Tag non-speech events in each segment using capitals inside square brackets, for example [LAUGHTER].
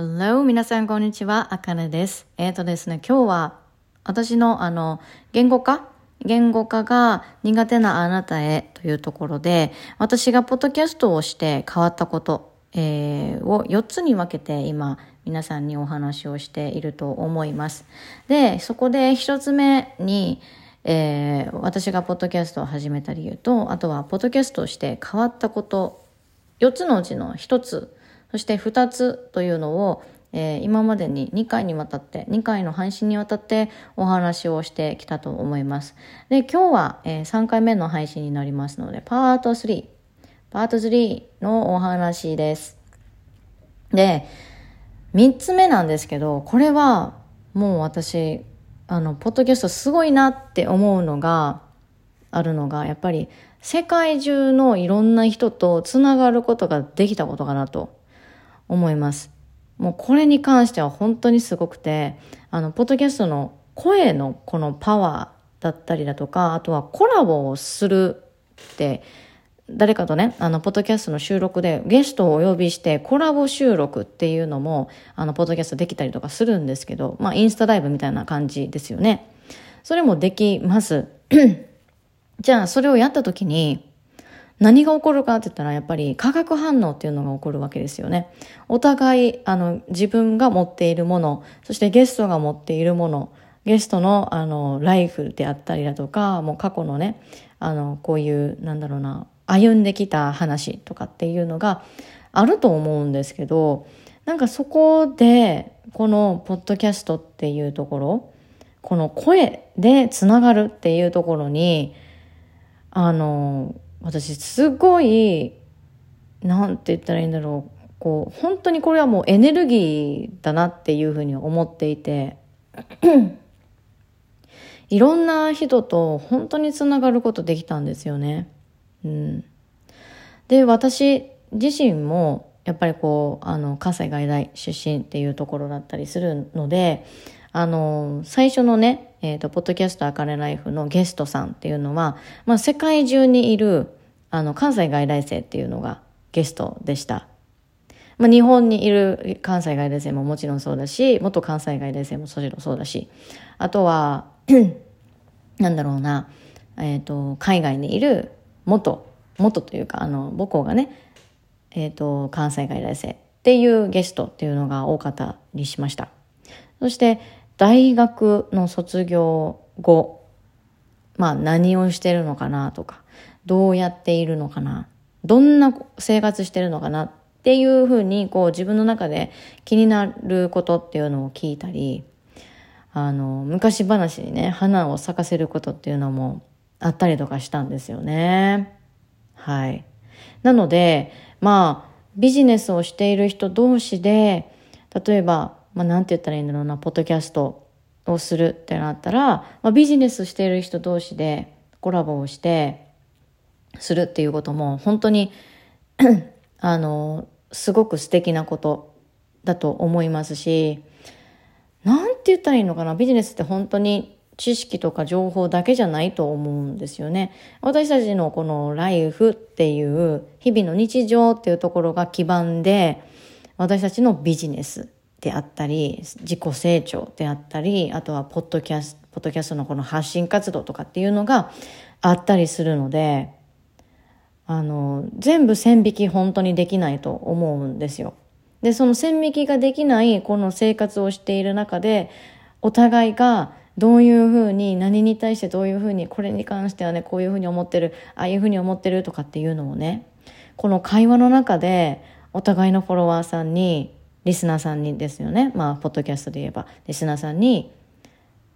Hello! 皆さん、こんにちは。あかねです。えっ、ー、とですね、今日は、私の、あの、言語化？言語化が苦手なあなたへというところで、私がポッドキャストをして変わったこと、えー、を4つに分けて今、皆さんにお話をしていると思います。で、そこで1つ目に、えー、私がポッドキャストを始めた理由と、あとは、ポッドキャストをして変わったこと、4つのうちの1つそして2つというのを、えー、今までに2回にわたって、2回の配信にわたってお話をしてきたと思います。で、今日は、えー、3回目の配信になりますので、パート3、パート3のお話です。で、3つ目なんですけど、これはもう私、あの、ポッドキャストすごいなって思うのが、あるのが、やっぱり世界中のいろんな人とつながることができたことかなと思います。もうこれに関しては本当にすごくて、あの、ポッドキャストの声のこのパワーだったりだとか、あとはコラボをするって、誰かとね、あの、ポッドキャストの収録でゲストをお呼びしてコラボ収録っていうのも、あの、ポッドキャストできたりとかするんですけど、まあ、インスタライブみたいな感じですよね。それもできます。[CLEARS THROAT] じゃあ、それをやった時に、何が起こるかって言ったらやっぱり化学反応っていうのが起こるわけですよね。お互い、あの、自分が持っているもの、そしてゲストが持っているもの、ゲストの、あの、ライフであったりだとか、もう過去のね、あの、こういう、なんだろうな、歩んできた話とかっていうのがあると思うんですけど、なんかそこで、このポッドキャストっていうところ、この声でつながるっていうところに、あの、私すごいなんて言ったらいいんだろう。こう本当にこれはもうエネルギーだなっていうふうに思っていて。[CLEARS THROAT] いろんな人と本当につながることできたんですよね。うん、で私自身もやっぱりこうあの関西外大出身っていうところだったりするのであの最初のねえっ、ー、と、ポッドキャストあかねライフのゲストさんっていうのは、まあ、世界中にいる、あの、関西外来生っていうのがゲストでした。まあ、日本にいる関西外来生ももちろんそうだし、元関西外来生ももちろんそうだし、あとは、[CLEARS THROAT] なんだろうな、えっ、ー、と、海外にいる元、元というか、あの、母校がね、えっ、ー、と、関西外来生っていうゲストっていうのが多かったりしました。そして、大学の卒業後、まあ何をしてるのかなとか、どうやっているのかな、どんな生活してるのかなっていうふうに、こう自分の中で気になることっていうのを聞いたり、あの、昔話にね、花を咲かせることっていうのもあったりとかしたんですよね。はい。なので、まあ、ビジネスをしている人同士で、例えば、まあ、なんて言ったらいいんだろうな、ポッドキャストをするってなったら、まあ、ビジネスしている人同士でコラボをしてするっていうことも本当に [CLEARS THROAT] あの、すごく素敵なことだと思いますし、なんて言ったらいいのかな、ビジネスって本当に知識とか情報だけじゃないと思うんですよね。私たちのこのライフっていう日々の日常っていうところが基盤で、私たちのビジネスであったり、自己成長であったり、あとはポッドキャスト、ポッドキャストのこの発信活動とかっていうのがあったりするので、あの、全部線引き本当にできないと思うんですよ。で、その線引きができないこの生活をしている中で、お互いがどういうふうに、何に対してどういうふうに、これに関してはね、こういうふうに思ってる、ああいうふうに思ってるとかっていうのをね、この会話の中で、お互いのフォロワーさんにリスナーさんにですよね。まあポッドキャストで言えば。リスナーさんに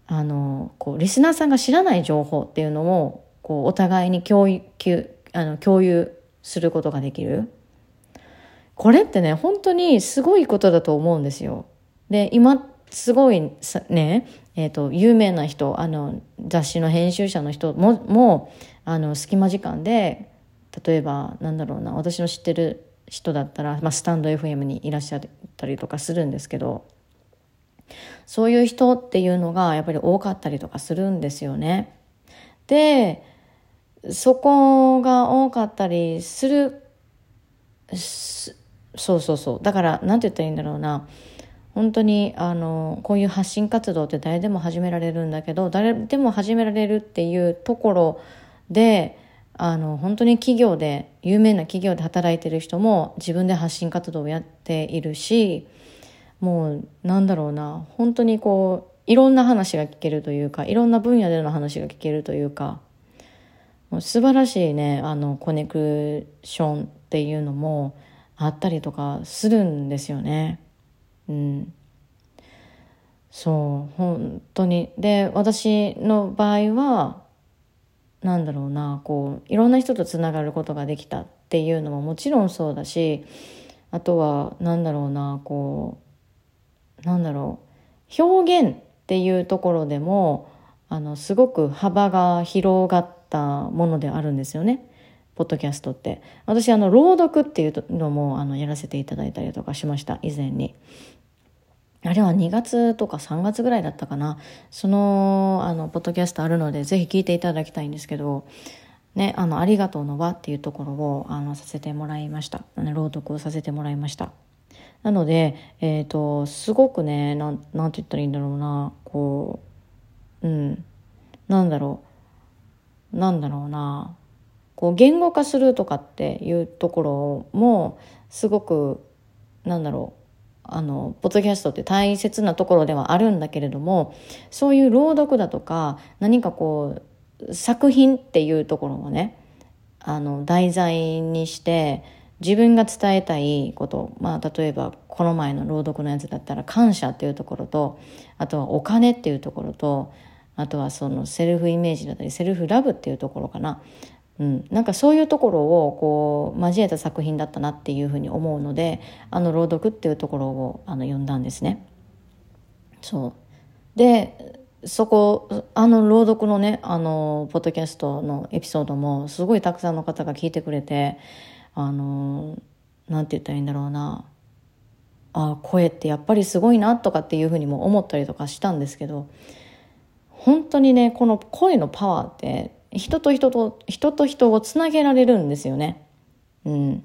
あのこうリスナーさんが知らない情報っていうのをこうお互いに共有あの共有することができる。これってね本当にすごいことだと思うんですよ。で今すごいね、えーと、有名な人あの雑誌の編集者の人ももあの隙間時間で例えばなんだろうな私の知ってる人だったら、まあ、スタンド FM にいらっしゃるったりとかするんですけどそういう人っていうのがやっぱり多かったりとかするんですよね。でそこが多かったりするそうそうそうだから何て言ったらいいんだろうな本当にあのこういう発信活動って誰でも始められるんだけど誰でも始められるっていうところであの本当に企業で有名な企業で働いてる人も自分で発信活動をやっているしもうなんだろうな本当にこういろんな話が聞けるというかいろんな分野での話が聞けるというかもう素晴らしいねあのコネクションっていうのもあったりとかするんですよね。うん、そう本当にで私の場合はなんだろうなこういろんな人とつながることができたっていうのももちろんそうだしあとはなんだろうなこうなんだろう表現っていうところでもあのすごく幅が広がったものであるんですよね。ポッドキャストって私あの朗読っていうのもあのやらせていただいたりとかしました以前にあれは2月とか3月ぐらいだったかな。そのあのポッドキャストあるのでぜひ聞いていただきたいんですけどねあのありがとうの輪っていうところをあのさせてもらいました。朗読をさせてもらいました。なので、えっ、ー、と、すごくね、なん、なんて言ったらいいんだろうな、こう、うん、なんだろう、なんだろうな、こう、言語化するとかっていうところも、すごく、なんだろう、あの、ポッドキャストって大切なところではあるんだけれども、そういう朗読だとか、何かこう、作品っていうところをね、あの、題材にして、自分が伝えたいこと、まあ、例えばこの前の朗読のやつだったら感謝っていうところとあとはお金っていうところとあとはそのセルフイメージだったりセルフラブっていうところかな、うん、なんかそういうところをこう交えた作品だったなっていうふうに思うのであの朗読っていうところをあの読んだんですね。そう。でそこあの朗読のねあのポッドキャストのエピソードもすごいたくさんの方が聞いてくれてあのなんて言ったらいいんだろうな。あ声ってやっぱりすごいなとかっていうふうにも思ったりとかしたんですけど本当にねこの声のパワーって人と人と人と人をつなげられるんですよね。うん、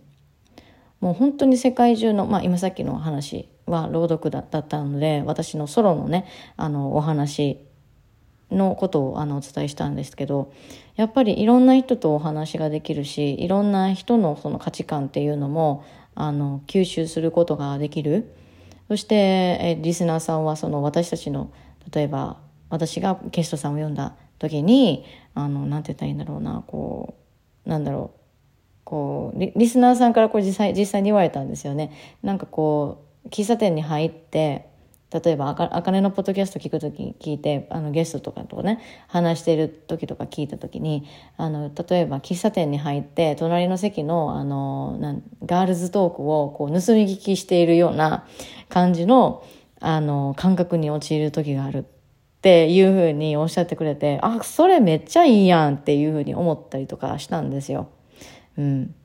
もう本当に世界中の、まあ、今さっきの話は朗読だったので私のソロのねあのお話のことをあのお伝えしたんですけどやっぱりいろんな人とお話ができるしいろんな人のその価値観っていうのもあの吸収することができるそしてえリスナーさんはその私たちの例えば私がゲストさんを読んだ時にあのなんて言ったらいいんだろうなこうなんだろうこうリスナーさんからこれ実際実際に言われたんですよね。なんかこう喫茶店に入って例えばあかねのポッドキャスト聞く時聞いてあのゲストとかとね話してる時とか聞いた時にあの例えば喫茶店に入って隣の席のあのなんガールズトークをこう盗み聞きしているような感じのあの感覚に陥る時があるっていうふうにおっしゃってくれてあそれめっちゃいいやんっていうふうに思ったりとかしたんですよ。うん、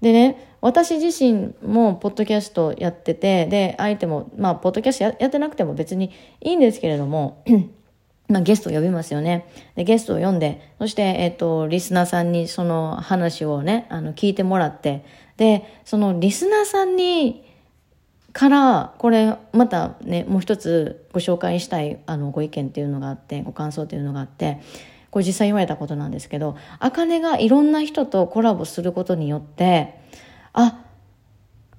でね私自身もポッドキャストやってて、で、相手も、まあ、ポッドキャストややってなくても別にいいんですけれども、[CLEARS THROAT] まあ、ゲストを呼びますよね。で、ゲストを呼んで、そして、えっ、と、リスナーさんにその話をね、あの、聞いてもらって、で、そのリスナーさんに、から、これ、またね、もう一つご紹介したい、あの、ご意見っていうのがあって、ご感想っていうのがあって、これ実際言われたことなんですけど、あかねがいろんな人とコラボすることによって、あ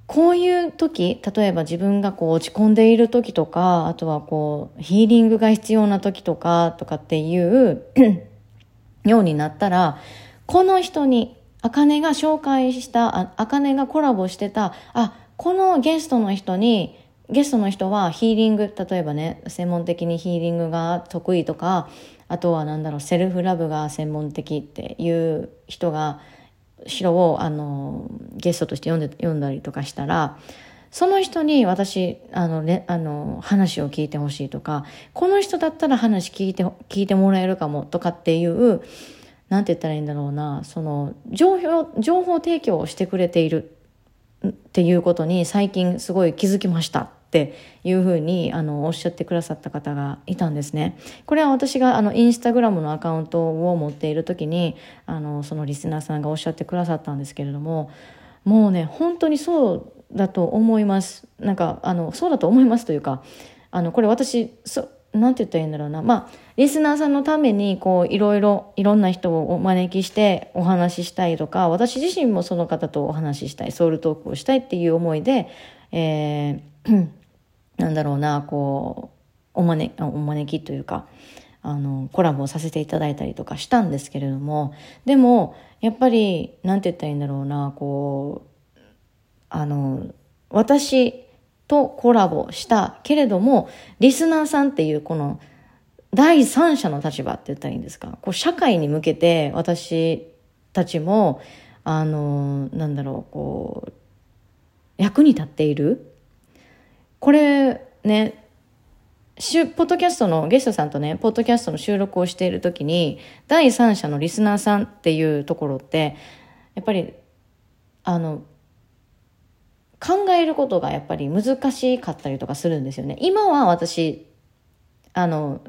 こういう時例えば自分がこう落ち込んでいる時とかあとはこうヒーリングが必要な時とかとかっていう [CLEARS THROAT] ようになったらこの人にあかねが紹介したあかねがコラボしてたあこのゲストの人にゲストの人はヒーリング例えばね専門的にヒーリングが得意とかあとは何だろうセルフラブが専門的っていう人が白をあのゲストとして読んで読んだりとかしたらその人に私あの、ね、あの話を聞いてほしいとかこの人だったら話聞いて聞いてもらえるかもとかっていうなんて言ったらいいんだろうなその情報情報提供をしてくれているっていうことに最近すごい気づきましたっていうふうにあのおっしゃってくださった方がいたんですね。これは私があのインスタグラムのアカウントを持っている時にあのそのリスナーさんがおっしゃってくださったんですけれどももうね本当にそうだと思いますなんかあのそうだと思いますというかあのこれ私そなんて言ったらいいんだろうな。まあリスナーさんのためにこういろいろいろんな人をお招きしてお話ししたいとか私自身もその方とお話ししたいソウルトークをしたいっていう思いで、えー、[CLEARS THROAT] なんだろうなこうお招お招きというかあのコラボをさせていただいたりとかしたんですけれどもでもやっぱりなんて言ったらいいんだろうなこうあの私とコラボしたけれども、リスナーさんっていうこの第三者の立場って言ったらいいんですか？こう社会に向けて私たちも、あの、なんだろう、こう、役に立っている？これね、ポッドキャストのゲストさんとね、ポッドキャストの収録をしている時に、第三者のリスナーさんっていうところって、やっぱり、あの、考えることがやっぱり難しかったりとかするんですよね。今は私、あの、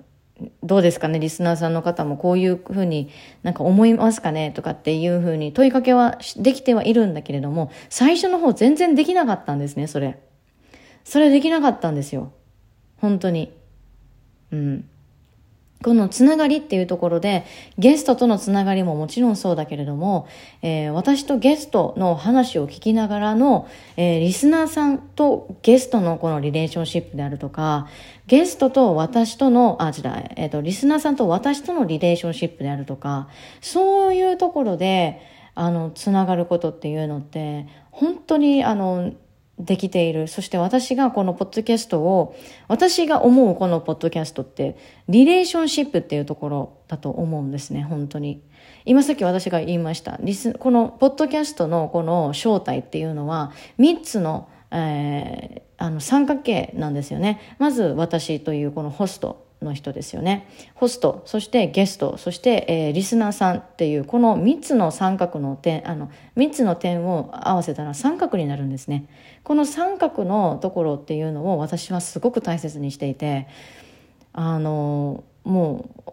どうですかね？リスナーさんの方もこういうふうになんか思いますかね？とかっていうふうに問いかけはできてはいるんだけれども、最初の方全然できなかったんですね、それ。それできなかったんですよ。本当に。うん。このつながりっていうところで、ゲストとのつながりももちろんそうだけれども、えー、私とゲストの話を聞きながらの、えー、リスナーさんとゲストのこのリレーションシップであるとか、ゲストと私との、あ、違う、えっ、ー、と、リスナーさんと私とのリレーションシップであるとか、そういうところで、あの、つながることっていうのって、本当に、あの、できている。そして私がこのポッドキャストを、私が思うこのポッドキャストって、リレーションシップっていうところだと思うんですね、本当に。今さっき私が言いました。リスこのポッドキャストのこの正体っていうのは、3つの、えー、あの三角形なんですよね。まず私というこのホスト。の人ですよね。ホスト、そしてゲスト、そして、えー、リスナーさんっていうこの3つの三角の点、あの3つの点を合わせたら三角になるんですね。この三角のところっていうのを私はすごく大切にしていて、あのもう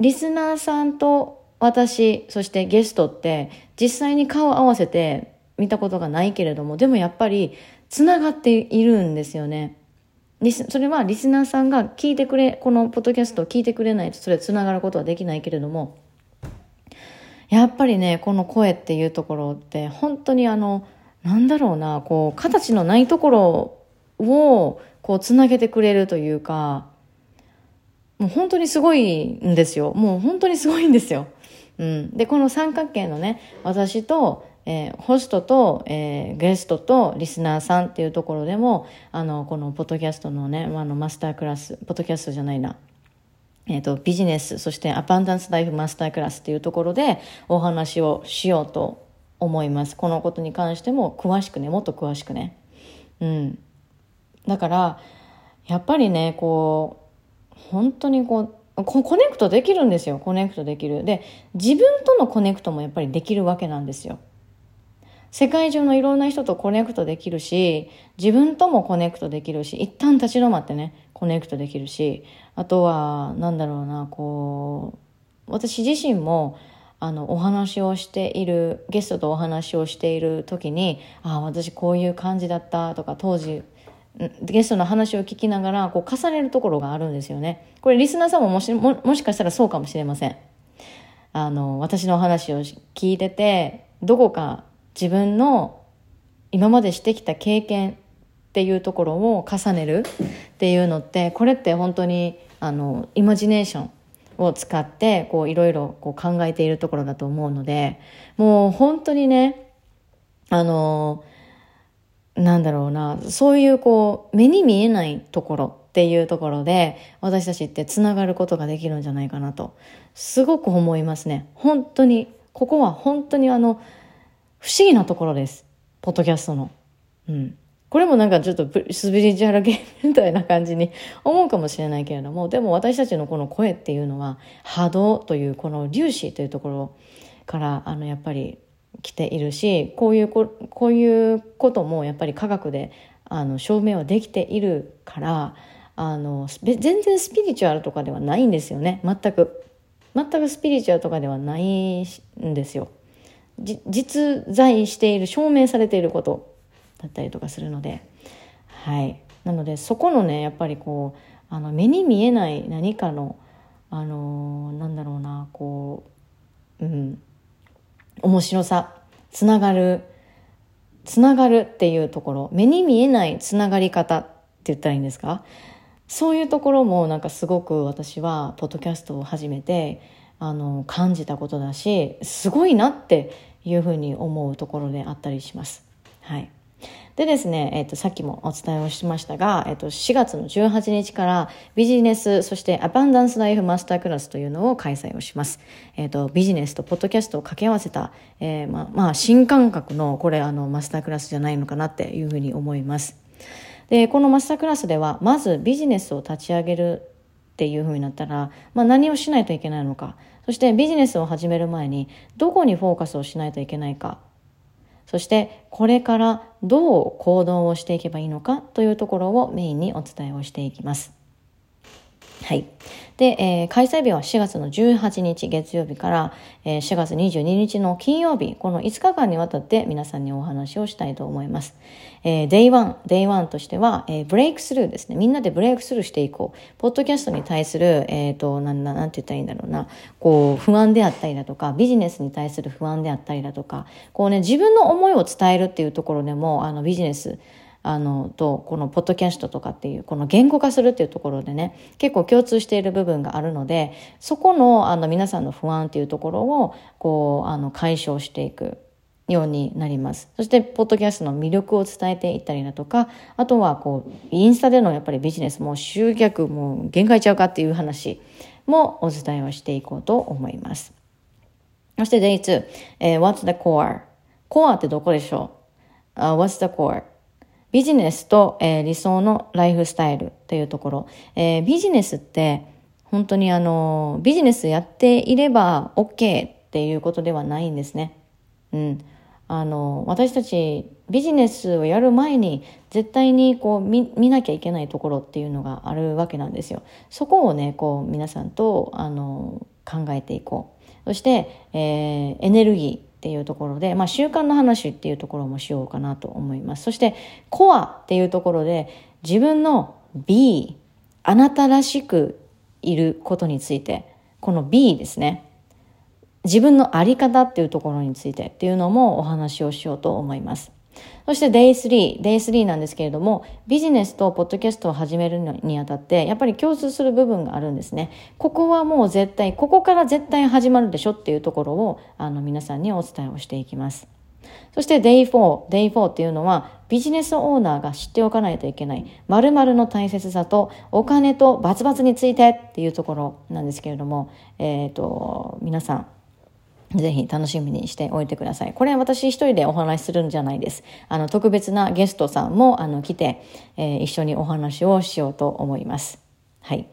リスナーさんと私、そしてゲストって実際に顔を合わせて見たことがないけれども、でもやっぱりつながっているんですよね。リスそれはリスナーさんが聞いてくれ、このポッドキャストを聞いてくれないとそれつながることはできないけれども、やっぱりね、この声っていうところって本当にあの、なんだろうな、こう、形のないところをこうつなげてくれるというか、もう本当にすごいんですよ。もう本当にすごいんですよ。うん。で、この三角形のね、私と、えー、ホストと、えー、ゲストとリスナーさんっていうところでも、あの、このポッドキャストのね、あの、マスタークラス、ポッドキャストじゃないな、えっ、ー、と、ビジネス、そして Abundance Life Master Class っていうところでお話をしようと思います。このことに関しても詳しくね、もっと詳しくね。うん。だから、やっぱりね、こう、本当にこう、 connect できるんですよ。 connect できる。で、自分との connect もやっぱりできるわけなんですよ。世界中のいろんな人と connect できるし、自分とも connect できるし、一旦立ち止まってね、 connect できるし、あとは、なんだろうな、こう、私自身も、あの、お話をしている、ゲストとお話をしている時に、ああ、私こういう感じだったとか、当時、ゲストの話を聞きながら、こう、重ねるところがあるんですよね。これ、リスナーさんももし、も、もしかしたらそうかもしれません。あの、私の話を聞いてて、どこか自分の今までしてきた経験っていうところを重ねるっていうのってこれって本当にあのイマジネーションを使ってこういろいろこう考えているところだと思うのでもう本当にねあのなんだろうなそういうこう目に見えないところっていうところで私たちってつながることができるんじゃないかなとすごく思いますね。本当にここは本当にあの不思議なところです。ポッドキャストの。うん。これもなんかちょっとスピリチュアル系みたいな感じに思うかもしれないけれども、でも私たちのこの声っていうのは波動というこの粒子というところからあのやっぱり来ているし、こういうここういうこともやっぱり科学であの証明はできているから、あの全然スピリチュアルとかではないんですよね。全く。全くスピリチュアルとかではないんですよ。実在している証明されていることだったりとかするのではい。なのでそこのねやっぱりこうあの目に見えない何かのあのなんだろうなこううん。面白さつながるつながるっていうところ目に見えないつながり方って言ったらいいんですか？そういうところもなんかすごく私はポッドキャストを始めてあの感じたことだしすごいなっていうふうに思うところであったりします。はいでですね、えっ、ー、と、さっきもお伝えをしましたが、えっ、ー、と、4月の18日からビジネス、そしてアバンダンスライフマスタークラスというのを開催をします。えっ、ー、と、ビジネスとポッドキャストを掛け合わせた、えー、まあ、まあ、新感覚の、これ、あの、マスタークラスじゃないのかなっていうふうに思います。で、このマスタークラスでは、まずビジネスを立ち上げるっていうふうになったら、まあ、何をしないといけないのか、そしてビジネスを始める前に、どこにフォーカスをしないといけないか、そしてこれからどう行動をしていけばいいのかというところをメインにお伝えをしていきます。はい。で、えー、開催日は4月の18日月曜日から、えー、4月22日の金曜日、この5日間にわたって皆さんにお話をしたいと思います。えー、 Day one、 Day one としては、えー、ブレイクスルーですね。みんなでブレイクスルーしていこう。ポッドキャストに対する、えっ、ー、と、なん、なんて言ったらいいんだろうな、こう、不安であったりだとか、ビジネスに対する不安であったりだとか、こうね、自分の思いを伝えるっていうところでも、あの、ビジネス、あのとこのポッドキャストとかっていうこの言語化するっていうところでね結構共通している部分があるのでそこのあの皆さんの不安っていうところをこうあの解消していくようになります。そして、ポッドキャストの魅力を伝えていったりだとか、あとは、こう、インスタでのやっぱりビジネスも集客も限界ちゃうかっていう話もお伝えをしていこうと思います。そして、Day 2、えー、What's the core? コアってどこでしょう、uh, ?What's the core? ビジネスと、えー、理想のライフスタイルというところ、えー、ビジネスって本当にあのビジネスやっていれば OK っていうことではないんですね。うん、あの私たちビジネスをやる前に絶対にこう見見なきゃいけないところっていうのがあるわけなんですよ。そこをねこう皆さんとあの考えていこう。そして、えー、エネルギーっていうところで、まあ、習慣の話っていうところもしようかなと思います。そして、コアっていうところで、自分の B、あなたらしくいることについて、この B ですね。自分のあり方っていうところについてっていうのもお話をしようと思います。そして Day3、Day3 なんですけれども、ビジネスとポッドキャストを始めるのにあたって、やっぱり共通する部分があるんですね。ここはもう絶対、ここから絶対始まるでしょっていうところを、あの、皆さんにお伝えをしていきます。そして Day4、Day4 っていうのはビジネスオーナーが知っておかないといけない〇〇の大切さとお金とバツバツについてっていうところなんですけれども、えっ、ー、と、皆さんぜひ楽しみにしておいてください。これは私一人でお話しするんじゃないです。あの、特別なゲストさんも、あの、来て、えー、一緒にお話をしようと思います。はい。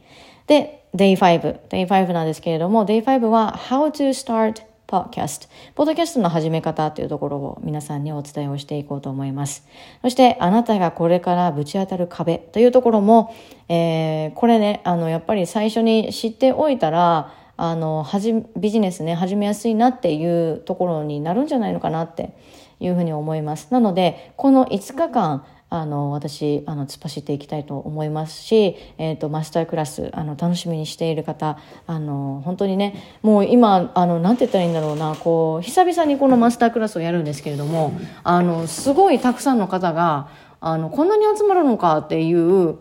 で、Day5。Day5 なんですけれども、Day5 は How to Start Podcast。ポッドキャストの始め方というところを皆さんにお伝えをしていこうと思います。そして、あなたがこれからぶち当たる壁というところも、えー、これね、あの、やっぱり最初に知っておいたら、あのはじビジネスね始めやすいなっていうところになるんじゃないのかなっていうふうに思います。なのでこの5日間あの私あの突っ走っていきたいと思いますし、えーと、マスタークラスあの楽しみにしている方あの本当にねもう今あのなんて言ったらいいんだろうなこう久々にこのマスタークラスをやるんですけれどもあのすごいたくさんの方があのこんなに集まるのかっていう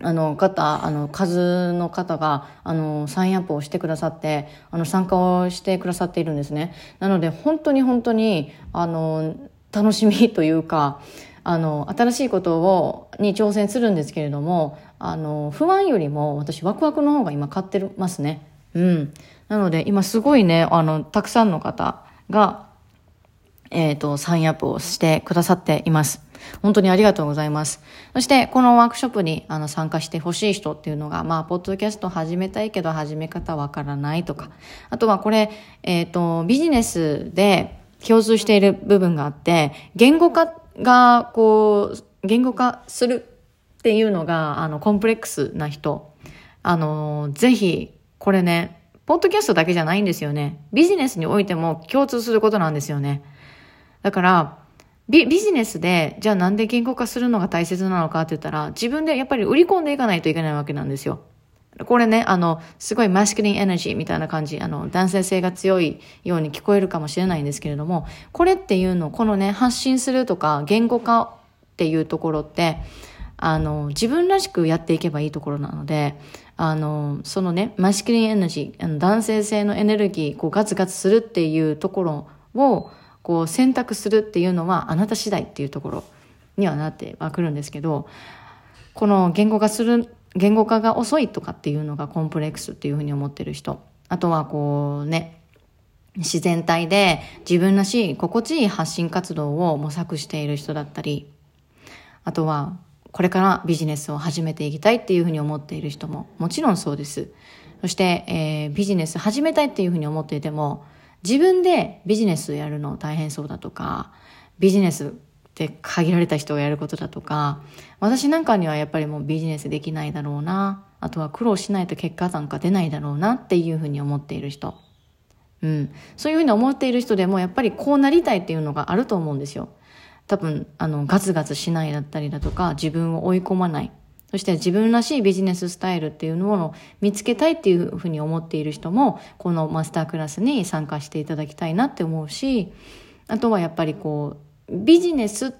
あの方、あの数の方が、あの、サインアップをしてくださって、あの、参加をしてくださっているんですね。なので、本当に本当に、あの、楽しみというか、あの、新しいことを、に挑戦するんですけれども、あの、不安よりも私ワクワクの方が今買ってますね。うん。なので、今すごいね、あの、たくさんの方が、えっ、ー、と、サインアップをしてくださっています。本当にありがとうございます。そして、このワークショップにあの参加してほしい人っていうのが、まあ、ポッドキャスト始めたいけど始め方わからないとか、あとはこれ、えっ、ー、と、ビジネスで共通している部分があって、言語化が、こう、言語化するっていうのが、あの、コンプレックスな人、あの、ぜひ、これね、ポッドキャストだけじゃないんですよね。ビジネスにおいても共通することなんですよね。だから、ビビジネスで、じゃあなんで言語化するのが大切なのかって言ったら、自分でやっぱり売り込んでいかないといけないわけなんですよ。これね、あの、すごいマスキリンエナジーみたいな感じ、あの、男性性が強いように聞こえるかもしれないんですけれども、これっていうの、このね、発信するとか、言語化っていうところって、あの、自分らしくやっていけばいいところなので、あの、そのね、マスキリンエナジー、あの男性性のエネルギー、こうガツガツするっていうところを、こう選択するっていうのはあなた次第っていうところにはなってはくるんですけど、この言語化する言語化が遅いとかっていうのがコンプレックスっていうふうに思ってる人。あとはこうね、自然体で自分らしい心地いい発信活動を模索している人だったり、あとはこれからビジネスを始めていきたいっていうふうに思っている人ももちろんそうです。そして、えー、ビジネス始めたいっていうふうに思っていても、自分でビジネスやるの大変そうだとか、ビジネスって限られた人がやることだとか、私なんかにはやっぱりもうビジネスできないだろうな、あとは苦労しないと結果なんか出ないだろうなっていうふうに思っている人。うん。そういうふうに思っている人でもやっぱりこうなりたいっていうのがあると思うんですよ。多分、あの、ガツガツしないだったりだとか、自分を追い込まない。そして自分らしいビジネススタイルっていうのを見つけたいっていうふうに思っている人も、このマスタークラスに参加していただきたいなって思うし、あとはやっぱりこう、ビジネス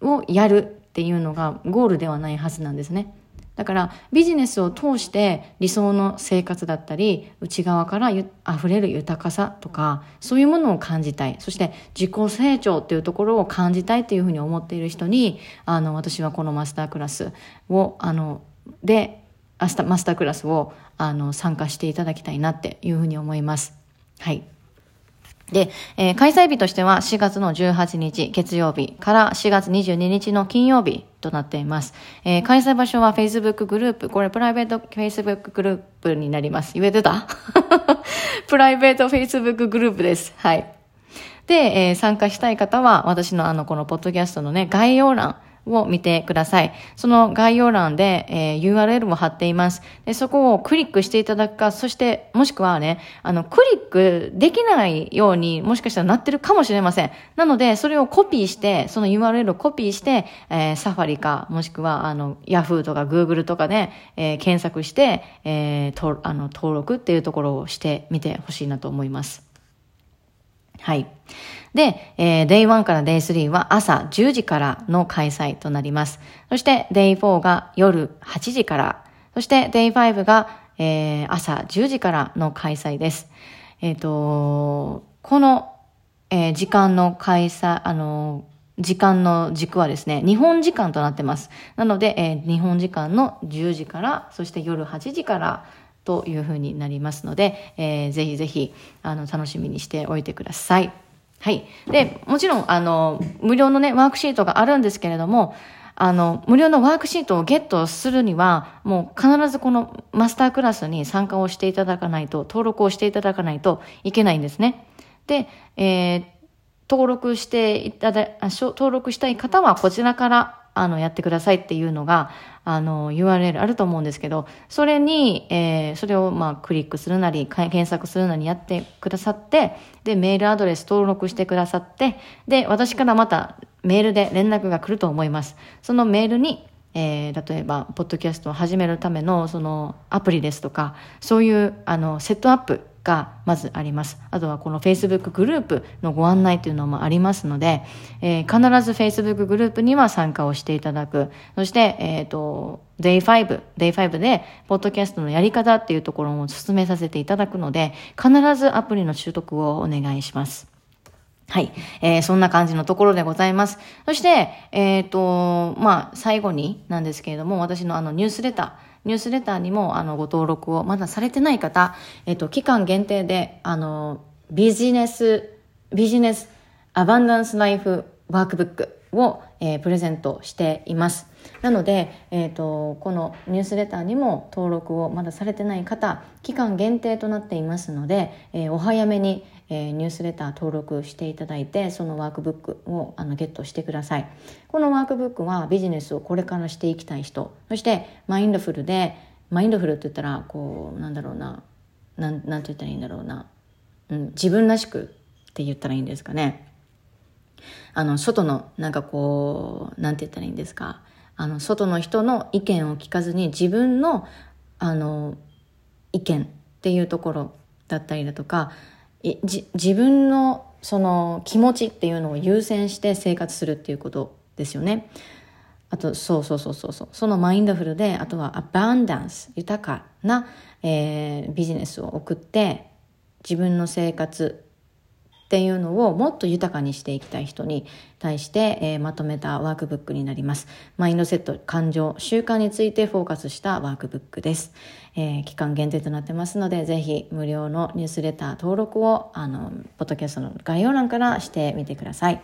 をやるっていうのがゴールではないはずなんですね。だからビジネスを通して理想の生活だったり内側から溢れる豊かさとかそういうものを感じたいそして自己成長っていうところを感じたいっていうふうに思っている人にあの私はこのマスタークラスをあので明日マスタークラスをあの参加していただきたいなっていうふうに思います。はい。で、えー、開催日としては4月の18日月曜日から4月22日の金曜日となっています。えー、開催場所は Facebook グループ、これプライベート Facebook グループになります。言えてた？[LAUGHS] プライベート Facebook グループです。はい。で、えー、参加したい方は私のあのこのポッドキャストのね、概要欄、を見てください。その概要欄で、えー、URL も貼っています。で、そこをクリックしていただくか、そして、もしくはね、あの、クリックできないように、もしかしたらなってるかもしれません。なので、それをコピーして、その URL をコピーして、えー、サファリか、もしくは、あの、Yahoo とか Google とかで、えー、検索して、えー、とあの登録っていうところをしてみてほしいなと思います。はい。で、えー、Day1 から Day3 は朝10時からの開催となります。そして Day4 が夜8時から、そして Day5 が、えー、朝10時からの開催です。えっ、ー、と、この、えー、時間の開催、あの、時間の軸はですね、日本時間となってます。なので、えー、日本時間の10時から、そして夜8時からというふうになりますので、えー、ぜひぜひ、あの、楽しみにしておいてください。はい。で、もちろん、あの、無料のね、ワークシートがあるんですけれども、あの、無料のワークシートをゲットするには、もう必ずこのマスタークラスに参加をしていただかないと、登録をしていただかないといけないんですね。で、えー、登録していただ、登録したい方はこちらからあの、やってくださいっていうのが、あの、URL あると思うんですけど、それに、えー、それをまあ、クリックするなり、検索するなりやってくださって、で、メールアドレス登録してくださって、で、私からまたメールで連絡が来ると思います。そのメールに、えー、例えば、ポッドキャストを始めるための、その、アプリですとか、そういう、あの、セットアップがまずあります。あとはこの Facebook グループのご案内というのもありますので、えー、必ず Facebook グループには参加をしていただく。そして、えっ、ー、と、Day5、Day5 で、ポッドキャストのやり方っていうところも進めさせていただくので、必ずアプリの習得をお願いします。はい。えー、そんな感じのところでございます。そして、えっ、ー、と、まあ、最後になんですけれども、私のあのニュースレター、ニュースレターにもあのご登録をまだされてない方、えっと、期間限定で、あの、ビジネス、ビジネスアバンダンスライフワークブックを、えー、プレゼントしています。なので、えーと、このニュースレターにも登録をまだされてない方期間限定となっていますので、えー、お早めに、えー、ニュースレター登録していただいてそのワークブックをあのゲットしてください。このワークブックはビジネスをこれからしていきたい人。そしてマインドフルでマインドフルって言ったらこうなんだろうななんなんて言ったらいいんだろうな、うん、自分らしくって言ったらいいんですかね。あの、外の、なんかこう、なんて言ったらいいんですか。あの、外の人の意見を聞かずに自分の、あの、意見っていうところだったりだとか、自分のその気持ちっていうのを優先して生活するっていうことですよね。あと、そうそうそうそうそう。そのマインドフルで、あとはアバンダンス、豊かな、えー、ビジネスを送って、自分の生活っていうのをもっと豊かにしていきたい人に対して、えー、まとめたワークブックになります。マインドセット、感情、習慣についてフォーカスしたワークブックです。えー、期間限定となってますので、ぜひ無料のニュースレター登録を、あの、ポッドキャストの概要欄からしてみてください。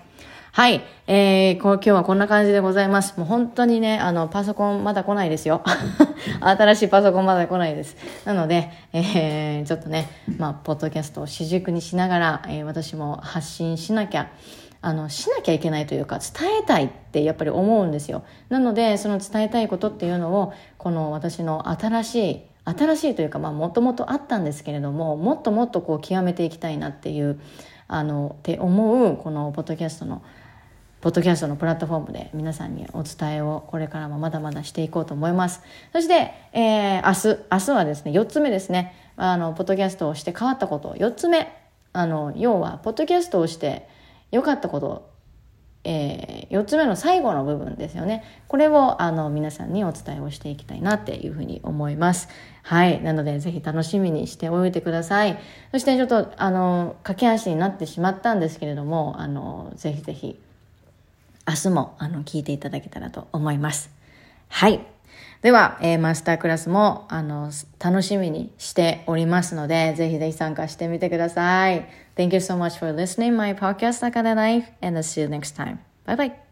はい。えー、こ今日はこんな感じでございます。もう本当にね、あの、パソコンまだ来ないですよ。[LAUGHS] 新しいパソコンまだ来ないです。なので、えー、ちょっとね、まあ、ポッドキャストを主軸にしながら、えー、私も発信しなきゃ、あの、しなきゃいけないというか、伝えたいってやっぱり思うんですよ。なので、その伝えたいことっていうのを、この私の新しい、新しいというか、もともとあったんですけれども、もっともっとこう、極めていきたいなっていう、あの、って思う、このポッドキャストの、ポッドキャストのプラットフォームで皆さんにお伝えをこれからもまだまだしていこうと思います。そして、えー、明日、明日はですね、4つ目ですね。あの、ポッドキャストをして変わったこと。4つ目。あの、要は、ポッドキャストをして良かったこと。えー、4つ目の最後の部分ですよね。これを、あの、皆さんにお伝えをしていきたいなっていうふうに思います。はい。なので、ぜひ楽しみにしておいてください。そして、ちょっと、あの、駆け足になってしまったんですけれども、あの、ぜひぜひ、明日もあの聞いていただけたらと思います。はい。では、えー、マスタークラスもあの楽しみにしておりますので、ぜひぜひ参加してみてください。Thank you so much for listening my podcast Akada Life and I'll see you next time. Bye bye.